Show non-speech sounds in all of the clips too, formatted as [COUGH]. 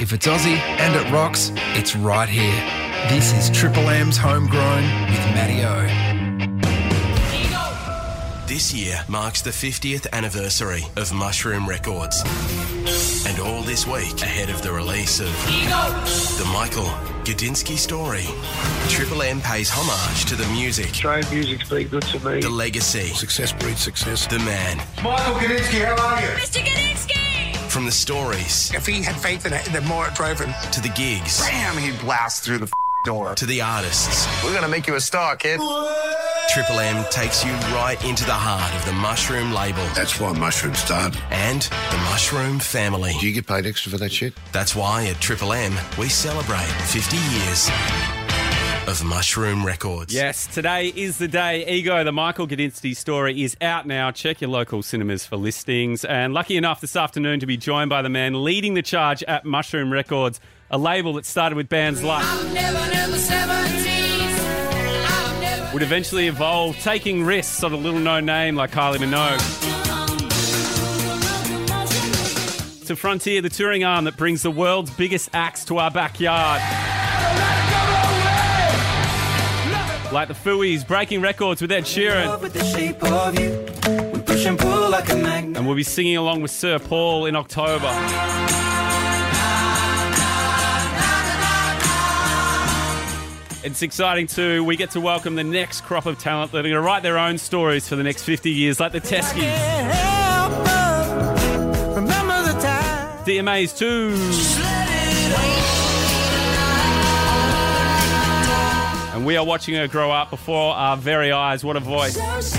If it's Aussie and it rocks, it's right here. This is Triple M's Homegrown with Matty O. This year marks the 50th anniversary of Mushroom Records. And all this week, ahead of the release of the Michael Gudinski story, Triple M pays homage to the music, Australian music's been good to me. the legacy, Success breeds success. the man, Michael Gudinski, how are you? Mr. Gudinski! From the stories If he had faith in it, the more it drove him. to the gigs Bam, he'd blast through the f- door. to the artists. We're gonna make you a star, kid. Triple M takes you right into the heart of the Mushroom label That's why mushrooms started. and the Mushroom family. Do you get paid extra for that shit? That's why at Triple M we celebrate 50 years of Mushroom Records. Yes, today is the day. Ego, the Michael Gudinski story, is out now. Check your local cinemas for listings. And lucky enough this afternoon to be joined by the man leading the charge at Mushroom Records, a label that started with bands like Never, never 70s. Would eventually evolve, taking risks on a little known name like Kylie Minogue. To Frontier, the touring arm that brings the world's biggest acts to our backyard. Like the Fooey's, breaking records with Ed Sheeran. with the shape of you. We push and pull like. And we'll be singing along with Sir Paul in October. It's exciting too. We get to welcome the next crop of talent that are going to write their own stories for the next 50 years, like the Teskies, Can't help but remember the time. DMAs too. We are watching her grow up before our very eyes. What a voice. So.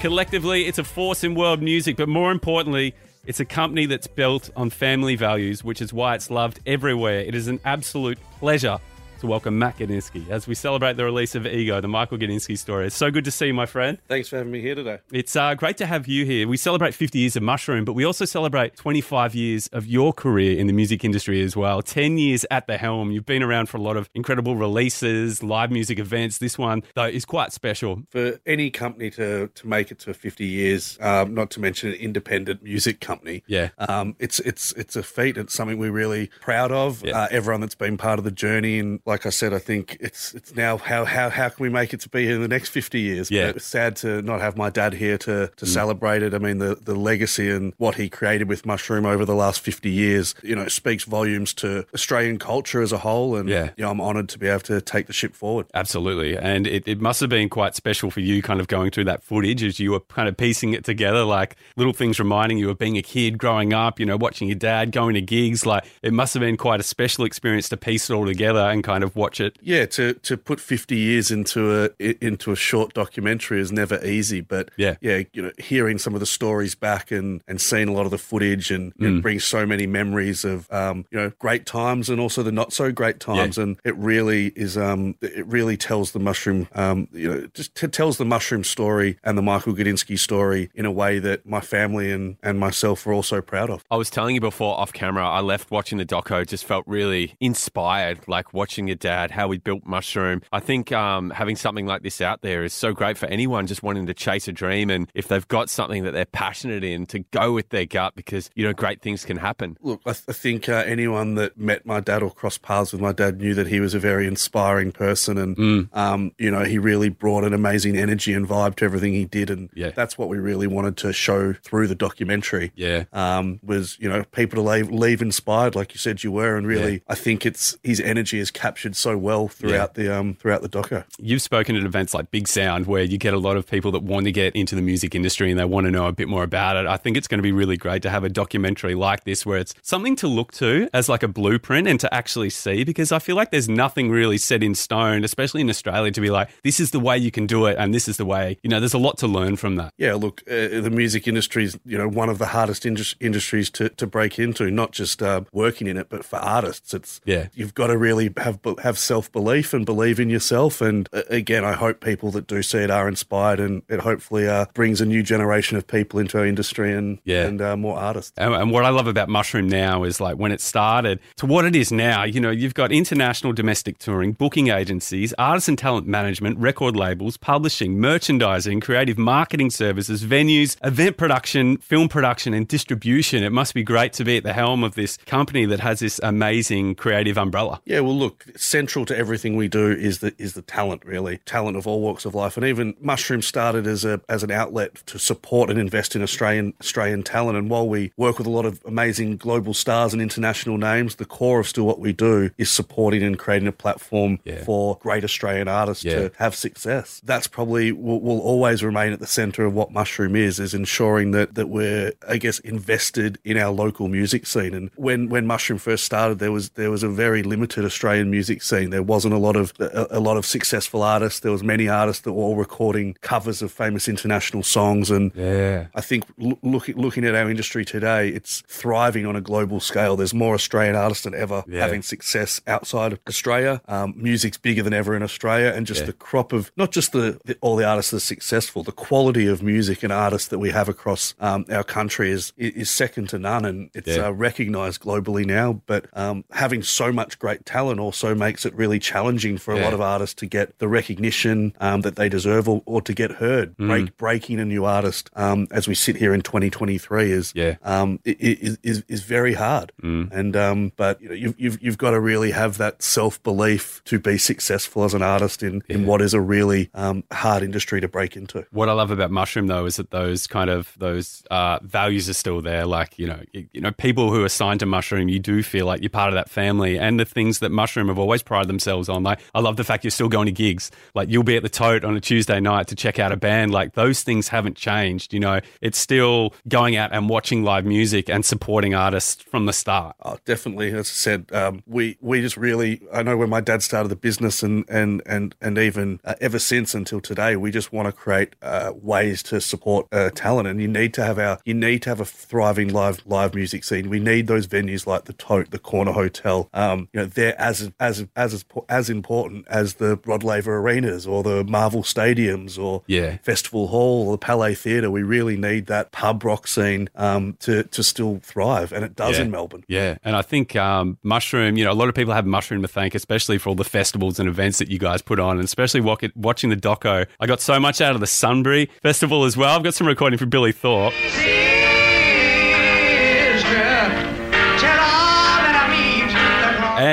Collectively, it's a force in world music, but more importantly, it's a company that's built on family values, which is why it's loved everywhere. It is an absolute pleasure to welcome Matt Gudinski as we celebrate the release of Ego, the Michael Gudinski story. It's so good to see you, my friend. Thanks for having me here today. It's uh, great to have you here. We celebrate 50 years of Mushroom, but we also celebrate 25 years of your career in the music industry as well. 10 years at the helm. You've been around for a lot of incredible releases, live music events. This one, though, is quite special. For any company to, to make it to 50 years, um, not to mention an independent music company, Yeah. um, it's it's it's a feat. It's something we're really proud of. Yeah. Uh, everyone that's been part of the journey, and like I said, I think it's it's now how how how can we make it to be here in the next 50 years? Yeah. But it's sad to not have my dad here to to Mm. celebrate it. I mean, the the legacy and what he created with Mushroom over the last 50 years, you know, speaks volumes to Australian culture as a whole. And Yeah. you know, I'm honoured to be able to take the ship forward. Absolutely. And it, it must have been quite special for you kind of going through that footage as you were kind of piecing it together, like little things reminding you of being a kid growing up, you know, watching your dad going to gigs. Like it must have been quite a special experience to piece it all together and kind of watch it. Yeah, to, to put 50 years into a into a short documentary is never easy, but Yeah. yeah, you know, hearing some of the stories back and, and seeing a lot of the footage and Mm. it brings so many memories of um, you know great times and also the not so great times, and it really is um it really tells the mushroom um you know just t- tells the mushroom story and the Michael Gudinski story in a way that my family and and myself are also proud of. I was telling you before off camera, I left watching the doco, just felt really inspired, like watching your dad, how he built Mushroom. I think um, having something like this out there is so great for anyone just wanting to chase a dream. And if they've got something that they're passionate in, to go with their gut because, you know, great things can happen. Look, I, th- I think uh, anyone that met my dad or crossed paths with my dad knew that he was a very inspiring person, and Mm. um, you know he really brought an amazing energy and vibe to everything he did, and Yeah. that's what we really wanted to show through the documentary. Yeah. Um, was you know people to leave, leave inspired, like you said you were, and really Yeah. I think it's his energy is captured so well throughout the um throughout the doco. You've spoken at events like Big Sound where you get a lot of people that want to get into the music industry and they want to know a bit more about it. I think it's going to be really great to have a documentary like this where it's something to look to as like a blueprint and to actually see because I feel like there's nothing really set in stone, especially in Australia, to be like, this is the way you can do it and this is the way, you know, there's a lot to learn from that. Yeah, look, uh, the music industry is you know one of the hardest indus- industries to, to break into. Not just uh, working in it, but for artists, it's Yeah. you've got to really have have self belief and believe in yourself. And uh, again, I hope people that do see it are inspired, and it hopefully uh, brings a new generation of people into our industry and Yeah. and uh, more artists. And, and what I love about Mushroom now is like when it started to what it is now, you know, you've got international domestic touring, booking agencies, artist and talent management, record labels, publishing, merchandising, creative marketing services, venues, event production, film production, and distribution. It must be great to be at the helm of this company that has this amazing creative umbrella. Yeah, well, look, central to everything we do is the is the talent, really, talent of all walks of life, and even Mushroom started as a as an outlet to support and invest in Australian Australian talent. And while we work with a lot of amazing global stars and international names, the core of still what we do is supporting and creating a platform Yeah. for great Australian artists Yeah. to have success. That's probably will, will always remain at the centre of what Mushroom is, is ensuring that that we're, I guess, invested in our local music scene. And when when Mushroom first started, there was there was a very limited Australian music scene. There wasn't a lot of a, a lot of successful artists. There was many artists that were all recording covers of famous international songs. And Yeah. I think loo- looking looking at our industry today, it's thriving on a global scale. There's more Australian artists than ever Yeah. having success outside of Australia. Um, music's bigger than ever in Australia, and just Yeah. the crop of not just the, the all the artists that are successful, the quality of music and artists that we have across um, our country is is second to none, and it's uh, recognised globally now. But um, having so much great talent also makes it really challenging for a Yeah. lot of artists to get the recognition um, that they deserve or, or to get heard. Mm. Break, breaking a new artist um, as we sit here in 2023 is Yeah. um, is, is is very hard. Mm. And um, but you know, you've, you've you've got to really have that self belief to be successful as an artist in, in what is a really um, hard industry to break into. What I love about Mushroom though is that those kind of those uh, values are still there. Like you know, you, you know, people who are signed to Mushroom, you do feel like you're part of that family. And the things that Mushroom have always prided themselves on, like I love the fact you're still going to gigs. Like you'll be at the Tote on a Tuesday night to check out a band. Like those things haven't changed. You know, it's still going out and watching live music and supporting artists from the start. Oh, definitely. As I said, um, we we just really. I know when my dad started the business, and and and and even uh, ever since until today, we just want to create uh, ways to support uh, talent. And you need to have our you need to have a thriving live live music scene. We need those venues like the Tote, the Corner Hotel. Um, you know, they're as as as as as important as the Rod Laver Arenas or the Marvel Stadiums or Yeah. Festival Hall or the Palais Theatre. We really need that pub rock scene um, to to still thrive, and it does Yeah. in Melbourne. Yeah, and I think um, Mushroom, you know, a lot of people have Mushroom to thank, especially for all the festivals and events that you guys put on, and especially walk watching the doco. I got so much out of the Sunbury Festival as well. I've got some recording from Billy Thorpe.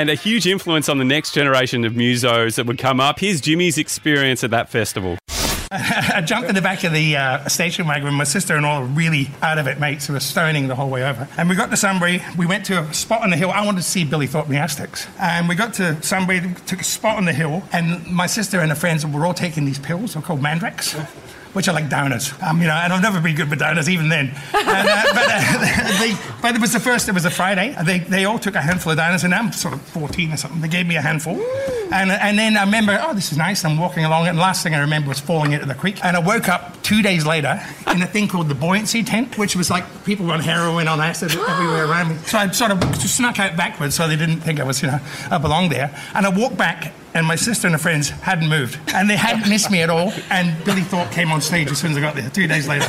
And a huge influence on the next generation of musos that would come up. Here's Jimmy's experience at that festival. [LAUGHS] I jumped in the back of the uh, station wagon my sister and all really out of it mates we were stoning the whole way over. And we got to Sunbury. We went to a spot on the hill. I wanted to see Billy Thorpe and the Aztecs. And we got to Sunbury, took a spot on the hill, and my sister and her friends were all taking these pills. They're called Mandrax. Which are like downers, um, you know, and I've never been good with downers even then. And, uh, but, uh, [LAUGHS] they, but it was the first. It was a Friday. They, they all took a handful of downers, and I'm sort of 14 or something. They gave me a handful, and and then I remember, oh, this is nice. I'm walking along, and the last thing I remember was falling into the creek. And I woke up two days later in a thing called the buoyancy tent, which was like people on heroin, on acid everywhere around me. So I sort of snuck out backwards, so they didn't think I was, you know, I belonged there. And I walked back. And my sister and her friends hadn't moved. And they hadn't missed me at all. And Billy Thorpe came on stage as soon as I got there, two days later.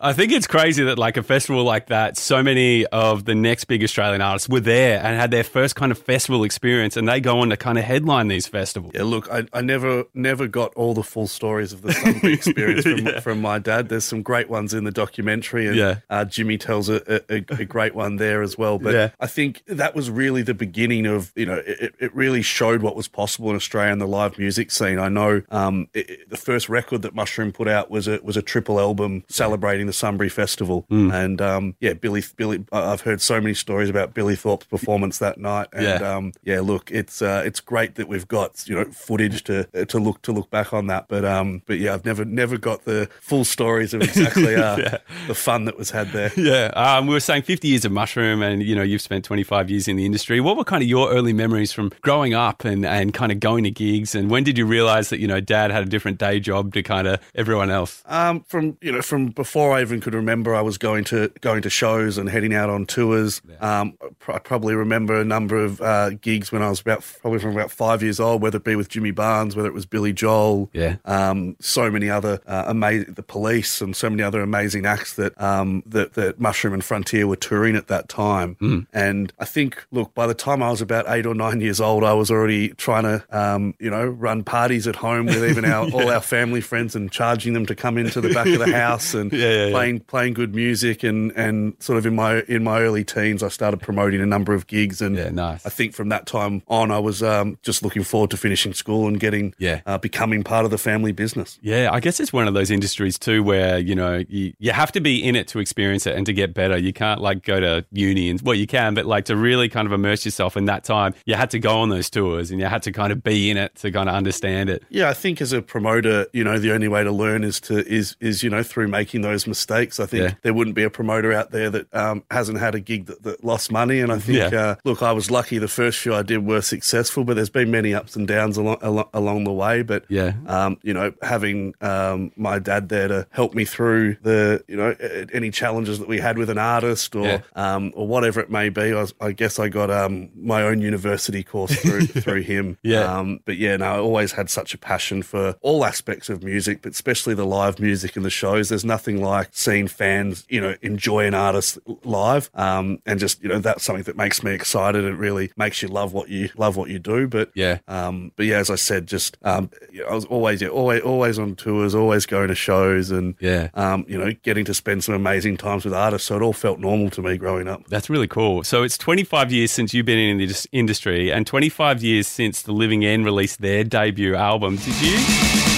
I think it's crazy that like a festival like that, so many of the next big Australian artists were there and had their first kind of festival experience, and they go on to kind of headline these festivals. Yeah, look, I, I never never got all the full stories of the [LAUGHS] experience from, Yeah. from my dad. There's some great ones in the documentary, and Yeah. uh, Jimmy tells a, a, a great one there as well. But Yeah. I think that was really the beginning of you know it, it really showed what was possible in Australia and the live music scene. I know um, it- the first record that Mushroom put out was a was a triple album celebrating the Sunbury Festival, Hmm. and um, yeah, Billy Billy. I've heard so many stories about Billy Thorpe's performance that night, and Yeah. um, yeah, look, it's uh, it's great that we've got you know footage to to look to look back on that. But um, but yeah, I've never never got the full stories of exactly [LAUGHS] uh, Yeah. the fun that was had there. Yeah, um, we were saying 50 years of mushroom, and you know you've spent 25 years in the industry. What were kind of your early memories from growing up and, and kind of going to gigs? And when did you realize that you know dad had a different day job to kind of everyone else? Um, from you know from before I even could remember, I was going to going to shows and heading out on tours. Um, I probably remember a number of uh, gigs when I was about probably from about five years old, whether it be with Jimmy Barnes, whether it was Billy Joel, Yeah. um, so many other uh, amazing, the Police, and so many other amazing acts that um, that that Mushroom and Frontier were touring at that time. Mm. And I think, look, by the time I was about eight or nine years old, I was already trying to, um, you know, run parties at home with even our [LAUGHS] all our family friends and charging them to come into the back of the [LAUGHS] house and Yeah, yeah, yeah. playing playing good music and and sort of in my in my early teens, I started promoting a number of gigs. And Yeah, nice. I think from that time on, I was um, just looking forward to finishing school and getting Yeah. uh, becoming part of the family business. Yeah, I guess it's one of those industries too where, you know, you, you have to be in it to experience it and to get better. You can't like go to uni and, well, you can, but like to really kind of immerse yourself in that time, you had to go on those tours and you had to kind of be in it to kind of understand it. Yeah, I think as a promoter, you know, the only way to learn is to is is you know through making those mistakes. I think Yeah. there wouldn't be a promoter out there that um, hasn't had a gig that, that lost money. And I think, Yeah. uh, look, I was lucky. The first few I did were successful, but there's been many ups and downs along along, along the way. But Yeah. um, you know, having um, my dad there to help me through the you know any challenges that we had with an artist or Yeah. um, or whatever it may be. I, was, I guess I got um, my own university course through [LAUGHS] through him. Yeah. Um, but yeah, no, I always had such a passion for all aspects of music, but especially the live music and the shows. There's nothing like seeing fans, you know, enjoy an artist live, um, and just you know that's something that makes me excited. It really makes you love what you love what you do. But Yeah. um, but yeah, as I said, just um, you know, I was always yeah, always always on tours, always going to shows, and Yeah. um, you know, getting to spend some amazing times with artists. So it all felt normal to me growing up. That's really cool. So it's 25 years since you've been in the industry and 25 years since The Living End released their debut album. Did you?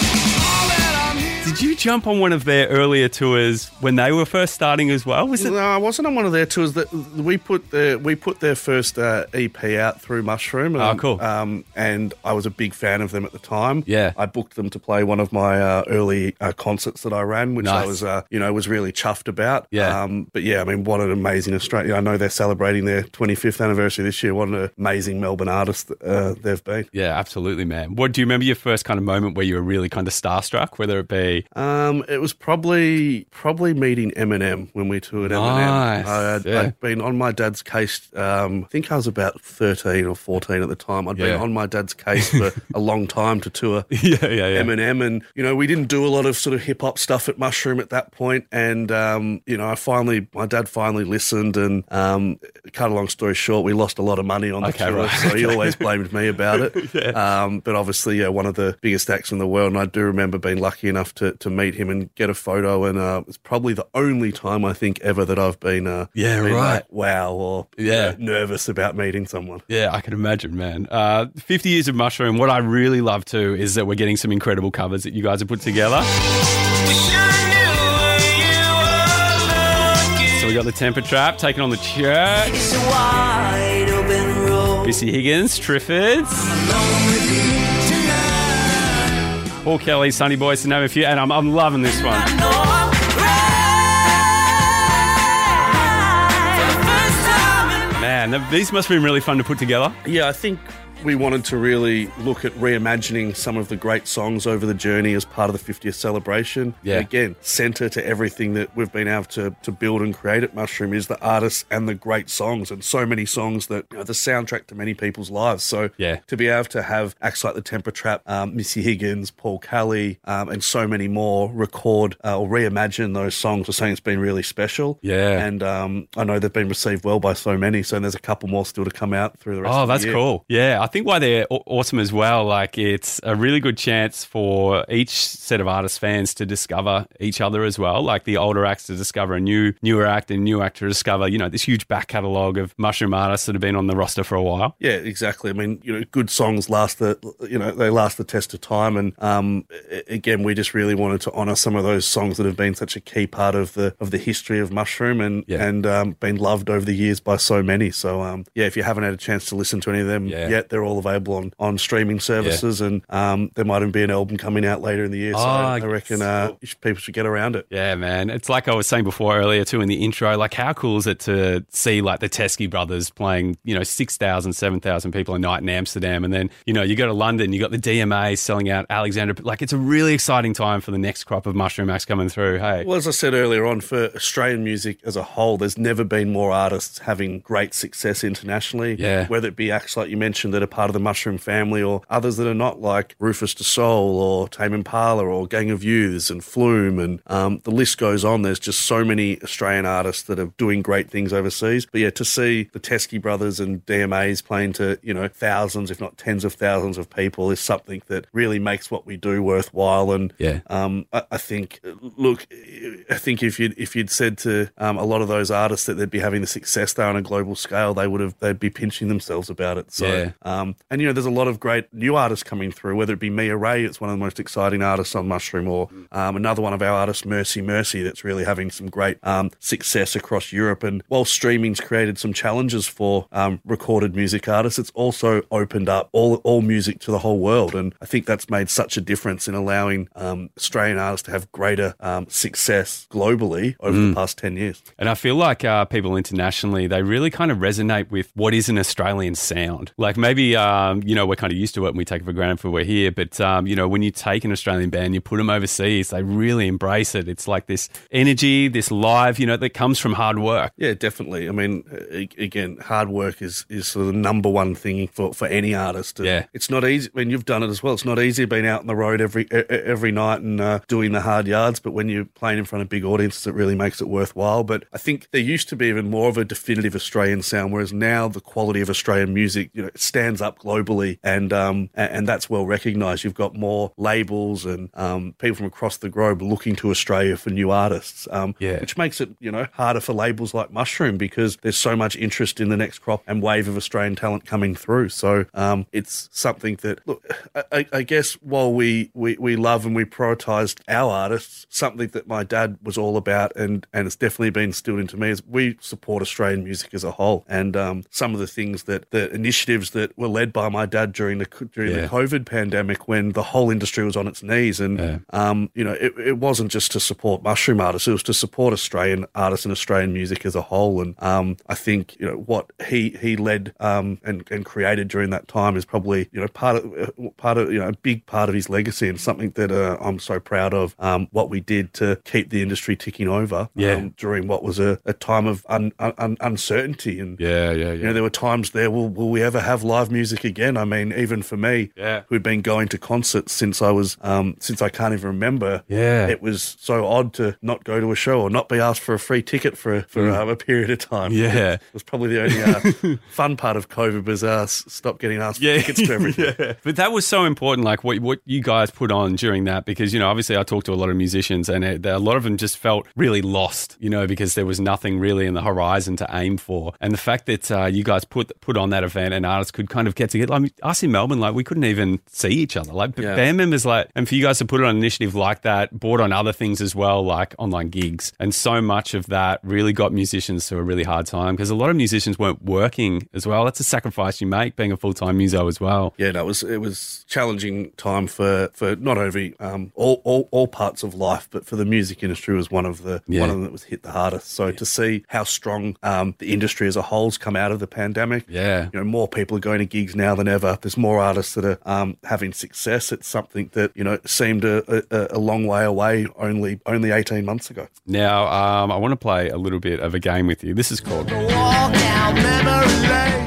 Did you jump on one of their earlier tours when they were first starting as well? Was it? No, I wasn't on one of their tours. That we put their we put their first uh, EP out through Mushroom. Oh, and, cool. Um, and I was a big fan of them at the time. Yeah. I booked them to play one of my uh, early uh, concerts that I ran, which I was uh, you know was really chuffed about. Yeah. Um, but yeah, I mean, what an amazing Australia! I know they're celebrating their 25th anniversary this year. What an amazing Melbourne artist uh, they've been. Yeah, absolutely, man. What do you remember your first kind of moment where you were really kind of starstruck? Whether it be Um, it was probably probably meeting Eminem when we toured Nice, Eminem. I had, yeah. I'd been on my dad's case. Um, I think I was about thirteen or fourteen at the time. I'd Yeah. been on my dad's case for [LAUGHS] a long time to tour. [LAUGHS] yeah, yeah, yeah. Eminem, and you know we didn't do a lot of sort of hip hop stuff at Mushroom at that point. point, and um, you know I finally, my dad finally listened, and um, cut a long story short, we lost a lot of money on the Okay, tour, right. so he always blamed me about it. [LAUGHS] um, but obviously, yeah, one of the biggest acts in the world, and I do remember being lucky enough to, to meet him and get a photo, and uh, it's probably the only time I think ever that I've been, uh, Yeah, been right. like, wow, or Yeah. you know, nervous about meeting someone. Yeah, I can imagine, man. Uh, 50 years of Mushroom. What I really love too is that we're getting some incredible covers that you guys have put together. So we got the Temper Trap taking on the Church. Missy Higgins, Triffids. Paul Kelly, Sunny Boys, to name a few. And I'm, I'm loving this one. Man, these must have been really fun to put together. Yeah, I think we wanted to really look at reimagining some of the great songs over the journey as part of the 50th celebration. Yeah. And again, center to everything that we've been able to, to build and create at Mushroom is the artists and the great songs, and so many songs that you know, the soundtrack to many people's lives. So Yeah. to be able to have acts like the Temper Trap, um, Missy Higgins, Paul Kelly, um, and so many more record uh, or reimagine those songs was something that's been really special. Yeah. And um, I know they've been received well by so many. So there's a couple more still to come out through the rest Oh, of the that's year. cool. Yeah, I think why they're awesome as well. Like, it's a really good chance for each set of artist fans to discover each other as well. Like the older acts to discover a new, newer act, and new act to discover, you know, this huge back catalogue of mushroom artists that have been on the roster for a while. Yeah, exactly. I mean, you know, good songs last the, you know, they last the test of time. And um, again, we just really wanted to honour some of those songs that have been such a key part of the of the history of Mushroom and and um, been loved over the years by so many. So um, yeah, if you haven't had a chance to listen to any of them Yeah. yet, they're they're all available on, on streaming services, and um, there might even be an album coming out later in the year. So Oh, I reckon uh, people should get around it. Yeah, man. It's like I was saying before earlier too in the intro. Like, how cool is it to see like the Teskey brothers playing, you know, 6,000, 7,000 people a night in Amsterdam. And then, you know, you go to London, you got the DMA selling out Alexander. Like, it's a really exciting time for the next crop of mushroom acts coming through. Hey. Well, as I said earlier on, for Australian music as a whole, there's never been more artists having great success internationally. Yeah. Whether it be acts like you mentioned that are part of the Mushroom family or others that are not, like Rufus Du Sol or Tame Impala or Gang of Youths and Flume, and um, the list goes on. There's just so many Australian artists that are doing great things overseas. But yeah, to see the Teskey brothers and DMAs playing to, you know, thousands, if not tens of thousands of people is something that really makes what we do worthwhile. And Yeah. um, I, I think, look, I think if you'd if you'd said to um, a lot of those artists that they'd be having the success there on a global scale, they would have they'd be pinching themselves about it. So, Yeah. Um, and you know, there's a lot of great new artists coming through. Whether it be Mia Wray, it's one of the most exciting artists on Mushroom, or um, another one of our artists, Merci, Mercy, that's really having some great um, success across Europe. And while streaming's created some challenges for um, recorded music artists, it's also opened up all all music to the whole world. And I think that's made such a difference in allowing um, Australian artists to have greater um, success globally over the past ten years. And I feel like uh, people internationally, they really kind of resonate with what is an Australian sound. Like maybe, um, you know, we're kind of used to it and we take it for granted for we're here. But, um, you know, when you take an Australian band, you put them overseas, they really embrace it. It's like this energy, this live, you know, that comes from hard work. Yeah, definitely. I mean, again, hard work is is sort of the number one thing for, for any artist. And Yeah. it's not easy. I mean, you've done it as well. It's not easy being out on the road every every night and uh, doing the hard yards. But when you're playing in front of big audiences, it really makes it worthwhile. But I think there used to be even more of a definitive Australian sound, whereas now the quality of Australian music, you know, stands up globally, and um and, that's well recognised. You've got more labels and um, people from across the globe looking to Australia for new artists. Um, Yeah. which makes it you know harder for labels like Mushroom because there's so much interest in the next crop and wave of Australian talent coming through. So um, it's something that look, I, I- I guess while we, we we love and we prioritised our artists, something that my dad was all about and and it's definitely been instilled into me is we support Australian music as a whole and um, some of the things that the initiatives that were led by my dad during the during Yeah. the COVID pandemic when the whole industry was on its knees and um, you know it, it wasn't just to support mushroom artists it was to support Australian artists and Australian music as a whole and um, I think you know what he he led um, and and created during that time is probably you know part of uh, part of you know a big part of his legacy and something that uh, I'm so proud of um, what we did to keep the industry ticking over Yeah. um, during what was a, a time of un, un, uncertainty and Yeah, yeah, you know, there were times there. Will will we ever have live music again? I mean, even for me, Yeah. who'd been going to concerts since I was, um, since I can't even remember. Yeah. it was so odd to not go to a show or not be asked for a free ticket for for um, a period of time. Mm. Yeah. it was probably the only uh, [LAUGHS] fun part of COVID was uh, stop getting asked for tickets to [LAUGHS] everything. yeah. But that was so important, like what what you guys put on during that, because you know, obviously, I talked to a lot of musicians, and it, a lot of them just felt really lost, you know, because there was nothing really in the horizon to aim for. And the fact that uh, you guys put put on that event and artists could kind of get together, like us in Melbourne, like we couldn't even see each other, like Yeah. band members, like, and for you guys to put it on an initiative like that, bought on other things as well, like online gigs, and so much of that really got musicians to a really hard time because a lot of musicians weren't working as well. That's a sacrifice you make being a full time muso as well. Yeah, no, it was it was challenging time for, for not only um, all, all all parts of life, but for the music industry was one of the Yeah. one of them that was hit the hardest. So to see how strong um, the industry as a whole's come out of the pandemic, Yeah. you know, more people are going to gigs now than ever. There's more artists that are um, having success. It's something that you know seemed a, a, a long way away only only 18 months ago. Now, um, I want to play a little bit of a game with you. This is called.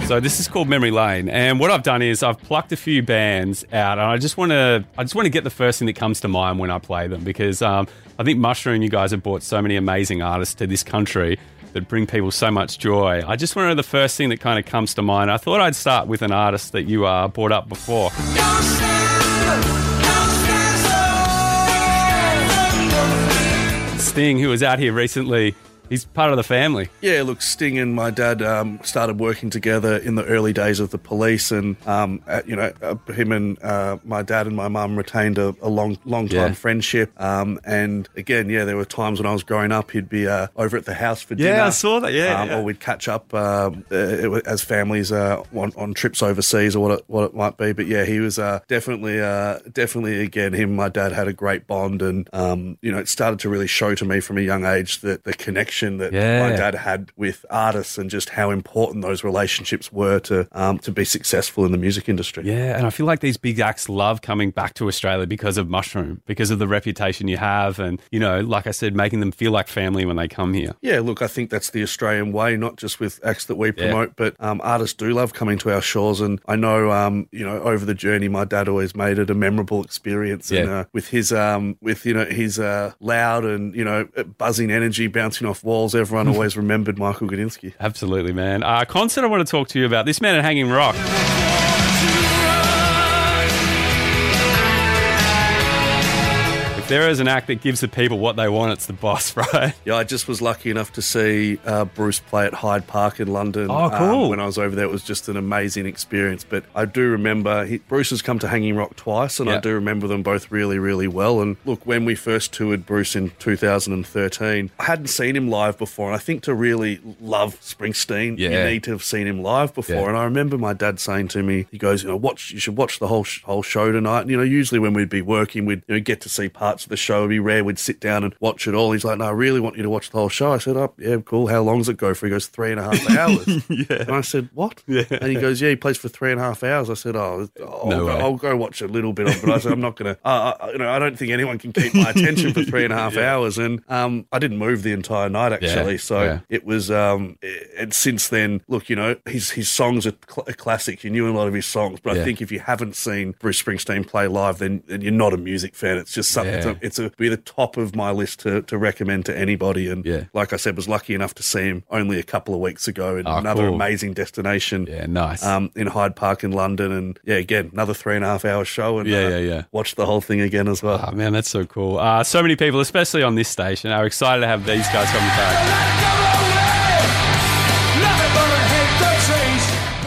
So this is called Memory Lane, and what I've done is I've plucked a few bands out, and I just want to I just want to get the first thing that comes to mind when I play them because um, I think Mushroom, you guys have brought so many amazing artists to this country that bring people so much joy. I just want to know the first thing that kind of comes to mind. I thought I'd start with an artist that you uh, brought up before. Sting, who was out here recently, he's part of the family. Yeah, look, Sting and my dad um, started working together in the early days of the police, and um, uh, you know, uh, him and uh, my dad and my mum retained a, a long, long time Yeah. friendship. Um, and again, yeah, there were times when I was growing up, he'd be uh, over at the house for dinner. Yeah. I saw that, yeah, um, yeah. or we'd catch up um, uh, as families uh, on, on trips overseas or what it, what it might be. But yeah, he was uh, definitely, uh, definitely again, him and my dad had a great bond, and um, you know, it started to really show to me from a young age that the connection that Yeah. my dad had with artists and just how important those relationships were to um, to be successful in the music industry. Yeah, and I feel like these big acts love coming back to Australia because of Mushroom, because of the reputation you have, and you know, like I said, making them feel like family when they come here. Yeah, look, I think that's the Australian way, not just with acts that we Yeah. promote, but um, artists do love coming to our shores. And I know, um, you know, over the journey, my dad always made it a memorable experience. And uh, with his, um, with you know, his uh, loud and you know, buzzing energy bouncing off walls, everyone always [LAUGHS] remembered Michael Gudinski. Absolutely, man. Uh, concert I want to talk to you about this man at Hanging Rock. There is an act that gives the people what they want, it's the boss, [LAUGHS] right? Yeah, I just was lucky enough to see uh, Bruce play at Hyde Park in London. Oh, cool. um, when I was over there, it was just an amazing experience. But I do remember he, Bruce has come to Hanging Rock twice, and I do remember them both really, really well. And look, when we first toured Bruce in 2013, I hadn't seen him live before, and I think to really love Springsteen, you need to have seen him live before. Yeah. And I remember my dad saying to me, he goes, you know, watch, you should watch the whole sh- whole show tonight. And, you know, usually when we'd be working, we'd you know get to see parts of the show. It'd be rare we'd sit down and watch it all. He's like, no, I really want you to watch the whole show. I said, oh, yeah, cool. How long does it go for? He goes, three and a half [LAUGHS] hours. yeah. And I said, what? Yeah. And he goes, yeah, he plays for three and a half hours. I said, oh, I'll, No go. I'll go watch a little bit of it. But I said, I'm not going to, uh, you know, I don't think anyone can keep my attention for three and a half [LAUGHS] hours. And um, I didn't move the entire night, actually. Yeah, So yeah. it was, um, and since then, look, you know, his, his songs are cl- a classic. You knew a lot of his songs. But Yeah. I think if you haven't seen Bruce Springsteen play live, then, then you're not a music fan. It's just something, Yeah. It's, a, it's a, be the top of my list to, to recommend to anybody. And Yeah. like I said, was lucky enough to see him only a couple of weeks ago. in Oh, another cool. amazing destination Yeah, nice. um, in Hyde Park in London. And yeah, again, another three and a half hour show. And Yeah, uh, yeah, yeah. Watch the whole thing again as well. Oh, man, that's so cool. Uh, so many people, especially on this station, are excited to have these guys coming back.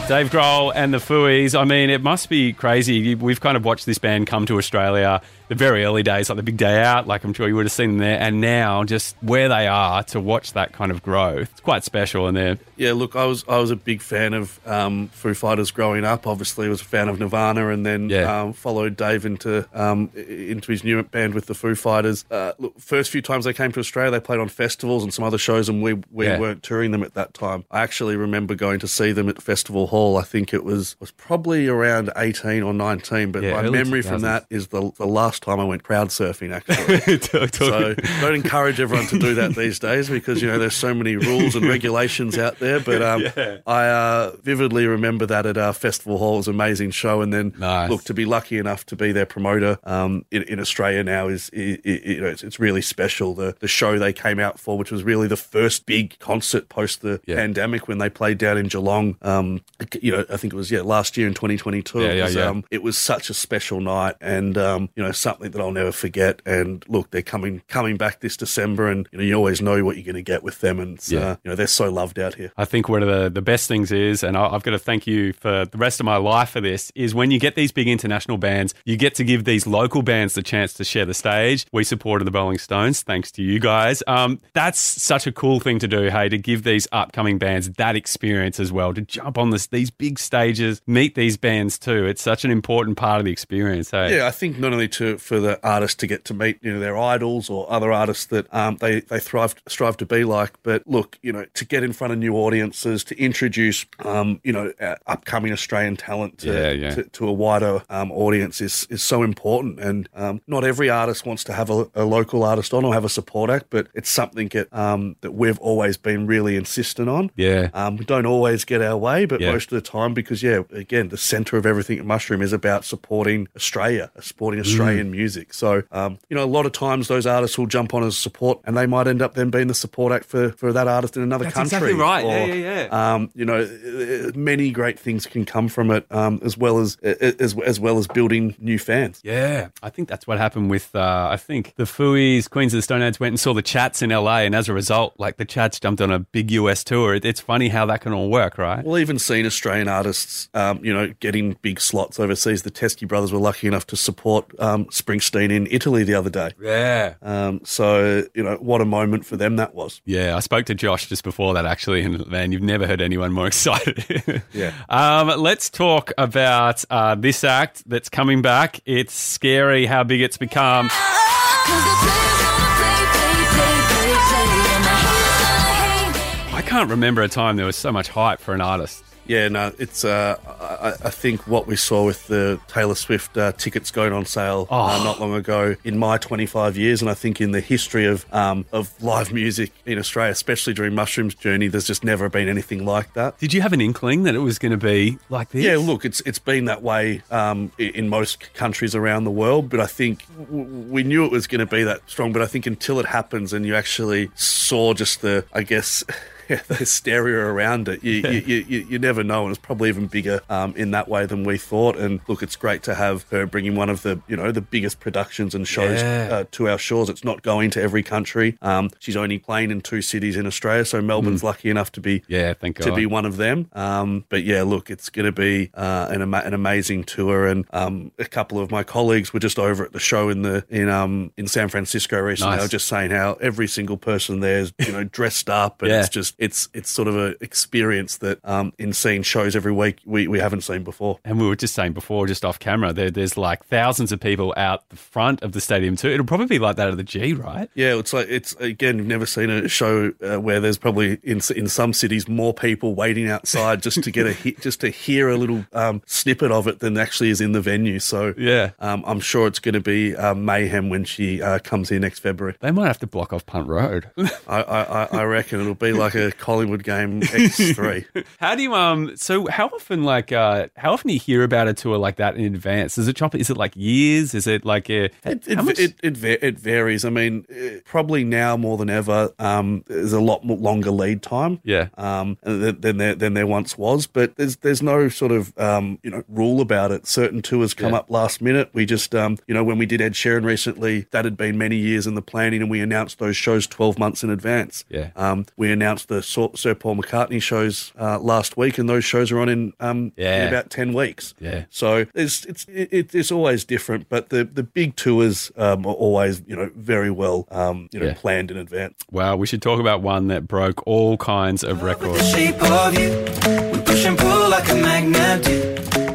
Dave Grohl and the Fooey. I mean, it must be crazy. We've kind of watched this band come to Australia the very early days, like the big day out, like I'm sure you would have seen them there. And now, just where they are to watch that kind of growth, it's quite special. And they're, Yeah, look, I was I was a big fan of um, Foo Fighters growing up. Obviously, I was a fan of Nirvana, and then Yeah. um, followed Dave into um, into his new band with the Foo Fighters. Uh, look, first few times they came to Australia, they played on festivals and some other shows, and we we Yeah. weren't touring them at that time. I actually remember going to see them at Festival Hall. I think it was was probably around eighteen or nineteen, but Yeah, my memory from that is the the last time I went crowd surfing. Actually. [LAUGHS] So don't encourage everyone to do that these days because you know there's so many rules and regulations out there. But um, [LAUGHS] Yeah. I uh, vividly remember that at our festival hall it was an amazing show. And then Nice. look to be lucky enough to be their promoter um, in, in Australia now is you know it's, it's really special. The the show they came out for, which was really the first big concert post the Yeah. pandemic when they played down in Geelong. Um, you know I think it was yeah last year in 2022. Yeah, it yeah, was, yeah. Um, it was such a special night and um, you know something that I'll never forget. And look, they're coming coming back this December, and you know you always know what you're going to get with them, and it's, Yeah. uh, you know they're so loved out here. I think one of the, the best things is, and I- I've got to thank you for the rest of my life for this, is when you get these big international bands, you get to give these local bands the chance to share the stage. We supported the Rolling Stones, thanks to you guys. Um, that's such a cool thing to do, hey, to give these upcoming bands that experience as well, to jump on this these big stages, meet these bands too. It's such an important part of the experience, hey. Yeah, I think not only to for the artists to get to meet you know their idols or other artists that um, they they thrive strive to be like, but look, you know, to get in front of new audiences, to introduce um, you know uh, upcoming Australian talent to, Yeah, yeah. To, to a wider um, audience is is so important. And um, not every artist wants to have a, a local artist on or have a support act, but it's something that um, that we've always been really insistent on. Yeah. Um, we don't always get our way, but Yeah. most of the time, because yeah, again, the centre of everything at Mushroom is about supporting Australia, supporting Australian Australian music. So, um, you know, a lot of times those artists will jump on as support and they might end up then being the support act for, for that artist in another That's country. exactly right. Or, Yeah, yeah, yeah. Um, you know, many great things can come from it, um, as well as, as as well as building new fans. Yeah, I think that's what happened with. Uh, I think the Fooey's Queens of the Stone Age went and saw the Chats in LA, and as a result, like the Chats jumped on a big US tour. It, it's funny how that can all work, right? Well, even seen Australian artists, um, you know, getting big slots overseas. The Teskey brothers were lucky enough to support um, Springsteen in Italy the other day. Yeah. Um, so you know, what a moment for them that was. Yeah, I spoke to Josh just before that actually, and man, you've never heard anyone more [LAUGHS] excited. Yeah. Um, let's talk about uh, this act that's coming back. It's scary how big it's become. I can't remember a time there was so much hype for an artist. Yeah, no, it's. Uh, I, I think what we saw with the Taylor Swift uh, tickets going on sale uh, Oh. not long ago in my 25 years, and I think in the history of um, of live music in Australia, especially during Mushroom's journey, there's just never been anything like that. Did you have an inkling that it was going to be like this? Yeah, look, it's it's been that way um, in most countries around the world, but I think w- we knew it was going to be that strong. But I think until it happens and you actually saw just the, I guess. Yeah, [LAUGHS] the hysteria around it. You, you, you, you never know, and it's probably even bigger um, in that way than we thought. And look, it's great to have her bringing one of the you know the biggest productions and shows Yeah. uh, to our shores. It's not going to every country. Um, she's only playing in two cities in Australia, so Melbourne's lucky enough to be Mm. Yeah, thank to God. be one of them. Um, but yeah, look, it's going to be uh, an, ama- an amazing tour, and um, a couple of my colleagues were just over at the show in the in um, in San Francisco recently. Nice. They were just saying how every single person there is you know dressed up, and Yeah. it's just it's it's sort of an experience that um, in seeing shows every week we, we haven't seen before. And we were just saying before, just off camera, there, there's like thousands of people out the front of the stadium too. It'll probably be like that at the G, right? Yeah, it's like it's again. You've never seen a show uh, where there's probably in in some cities more people waiting outside just to get a hit, just to hear a little um, snippet of it than actually is in the venue. So Yeah. um, I'm sure it's going to be uh, mayhem when she uh, comes here next February. They might have to block off Punt Road. [LAUGHS] I, I, I- I reckon it'll be like a Collingwood game X three. [LAUGHS] how do you um? So how often like uh? How often do you hear about a tour like that in advance? Is it chop? Is it like years? Is it like uh, It, how much- it, it, it varies. I mean, eh, probably now more than ever, um, there's a lot more longer lead time. Yeah. Um, than, than there than there once was, but there's there's no sort of um, you know rule about it. Certain tours come Yeah. up last minute. We just um, you know when we did Ed Sheeran recently, that had been many years in the planning, and we announced those shows 12 months in advance. Yeah. Um, we announced the Sir Sir Paul McCartney shows uh, last week, and those shows are on in um Yeah. in about 10 weeks. Yeah. So it's it's it, it's always different, but the the big tours um, are always you know very well um, you know Yeah. planned in advance. Wow, we should talk about one that broke all kinds of records.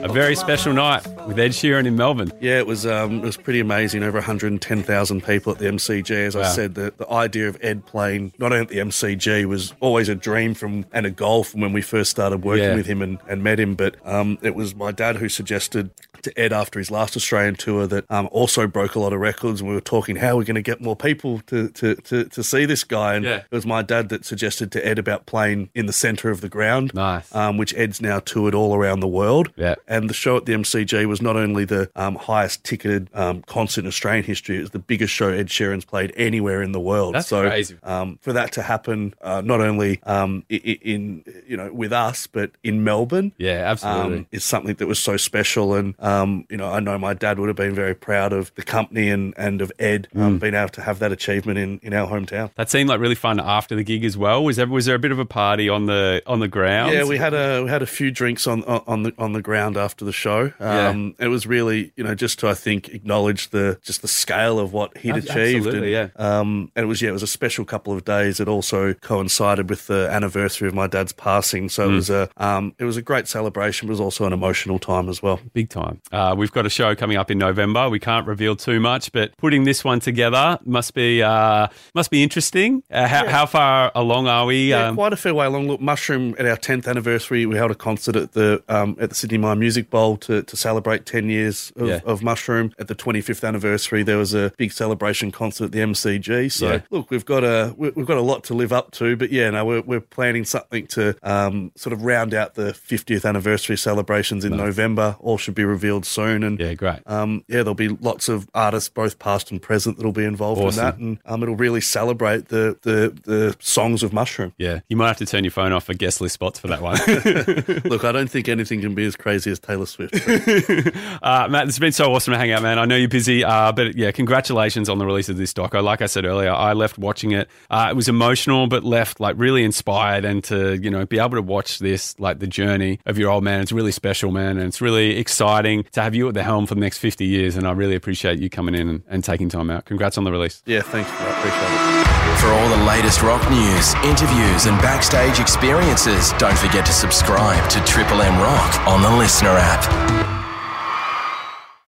Shape of you. We push and pull like a. A very special night with Ed Sheeran in Melbourne. Yeah, it was um, it was pretty amazing. Over 110,000 people at the MCG. As Wow. I said, the, the idea of Ed playing not only at the MCG was always a dream from and a goal from when we first started working Yeah. with him and, and met him. But um, it was my dad who suggested to Ed after his last Australian tour that um, also broke a lot of records. And we were talking how we're going to get more people to, to, to, to see this guy. And Yeah. it was my dad that suggested to Ed about playing in the centre of the ground. Nice. Um, which Ed's now toured all around the world. Yeah. And the show at the MCG was not only the um, highest ticketed um, concert in Australian history, it was the biggest show Ed Sheeran's played anywhere in the world. That's so, crazy. Um, for that to happen, uh, not only um, i- i- in you know with us, but in Melbourne, Yeah, absolutely. um, is something that was so special. And um, you know, I know my dad would have been very proud of the company and, and of Ed Mm. being able to have that achievement in, in our hometown. That seemed like really fun after the gig as well. Was there was there a bit of a party on the on the ground? Yeah, we had a we had a few drinks on on the on the ground after the show. Yeah. Um, It was really you know just to I think acknowledge the just the scale of what he'd achieved. and, Um, and it was yeah, it was a special couple of days. It also coincided with the anniversary of my dad's passing, so Mm. it was a um, it was a great celebration. But it was also an emotional time as well. Big time. Uh, we've got a show coming up in November. We can't reveal too much, but putting this one together must be uh, must be interesting. Uh, how, how far along are we? Yeah, Um, quite a fair way along. Look, Mushroom at our tenth anniversary, we held a concert at the um, at the Sidney Myer Music Bowl to, to celebrate 10 years of, Yeah. of Mushroom. At the 25th anniversary, there was a big celebration concert at the MCG. So Yeah. look, we've got a we- we've got a lot to live up to. But yeah, no, we're, we're planning something to um, sort of round out the 50th anniversary celebrations in November. All should be revealed soon. And Yeah, great. um, yeah, there'll be lots of artists, both past and present, that'll be involved Awesome. in that, and um, it'll really celebrate the, the the songs of Mushroom. Yeah, you might have to turn your phone off for guest list spots for that one. [LAUGHS] Look, I don't think anything can be as crazy as Taylor Swift. [LAUGHS] Uh, Matt, it's been so awesome to hang out, man. I know you're busy, uh, but yeah, congratulations on the release of this doco. Like I said earlier, I left watching it. Uh, it was emotional, but left like really inspired, and to you know be able to watch this, like the journey of your old man, it's really special, man, and it's really exciting to have you at the helm for the next 50 years. And I really appreciate you coming in and, and taking time out. Congrats on the release. yeah, thanks that. Appreciate it. For all the latest rock news, interviews, and backstage experiences, don't forget to subscribe to Triple M Rock on the LiSTNR app.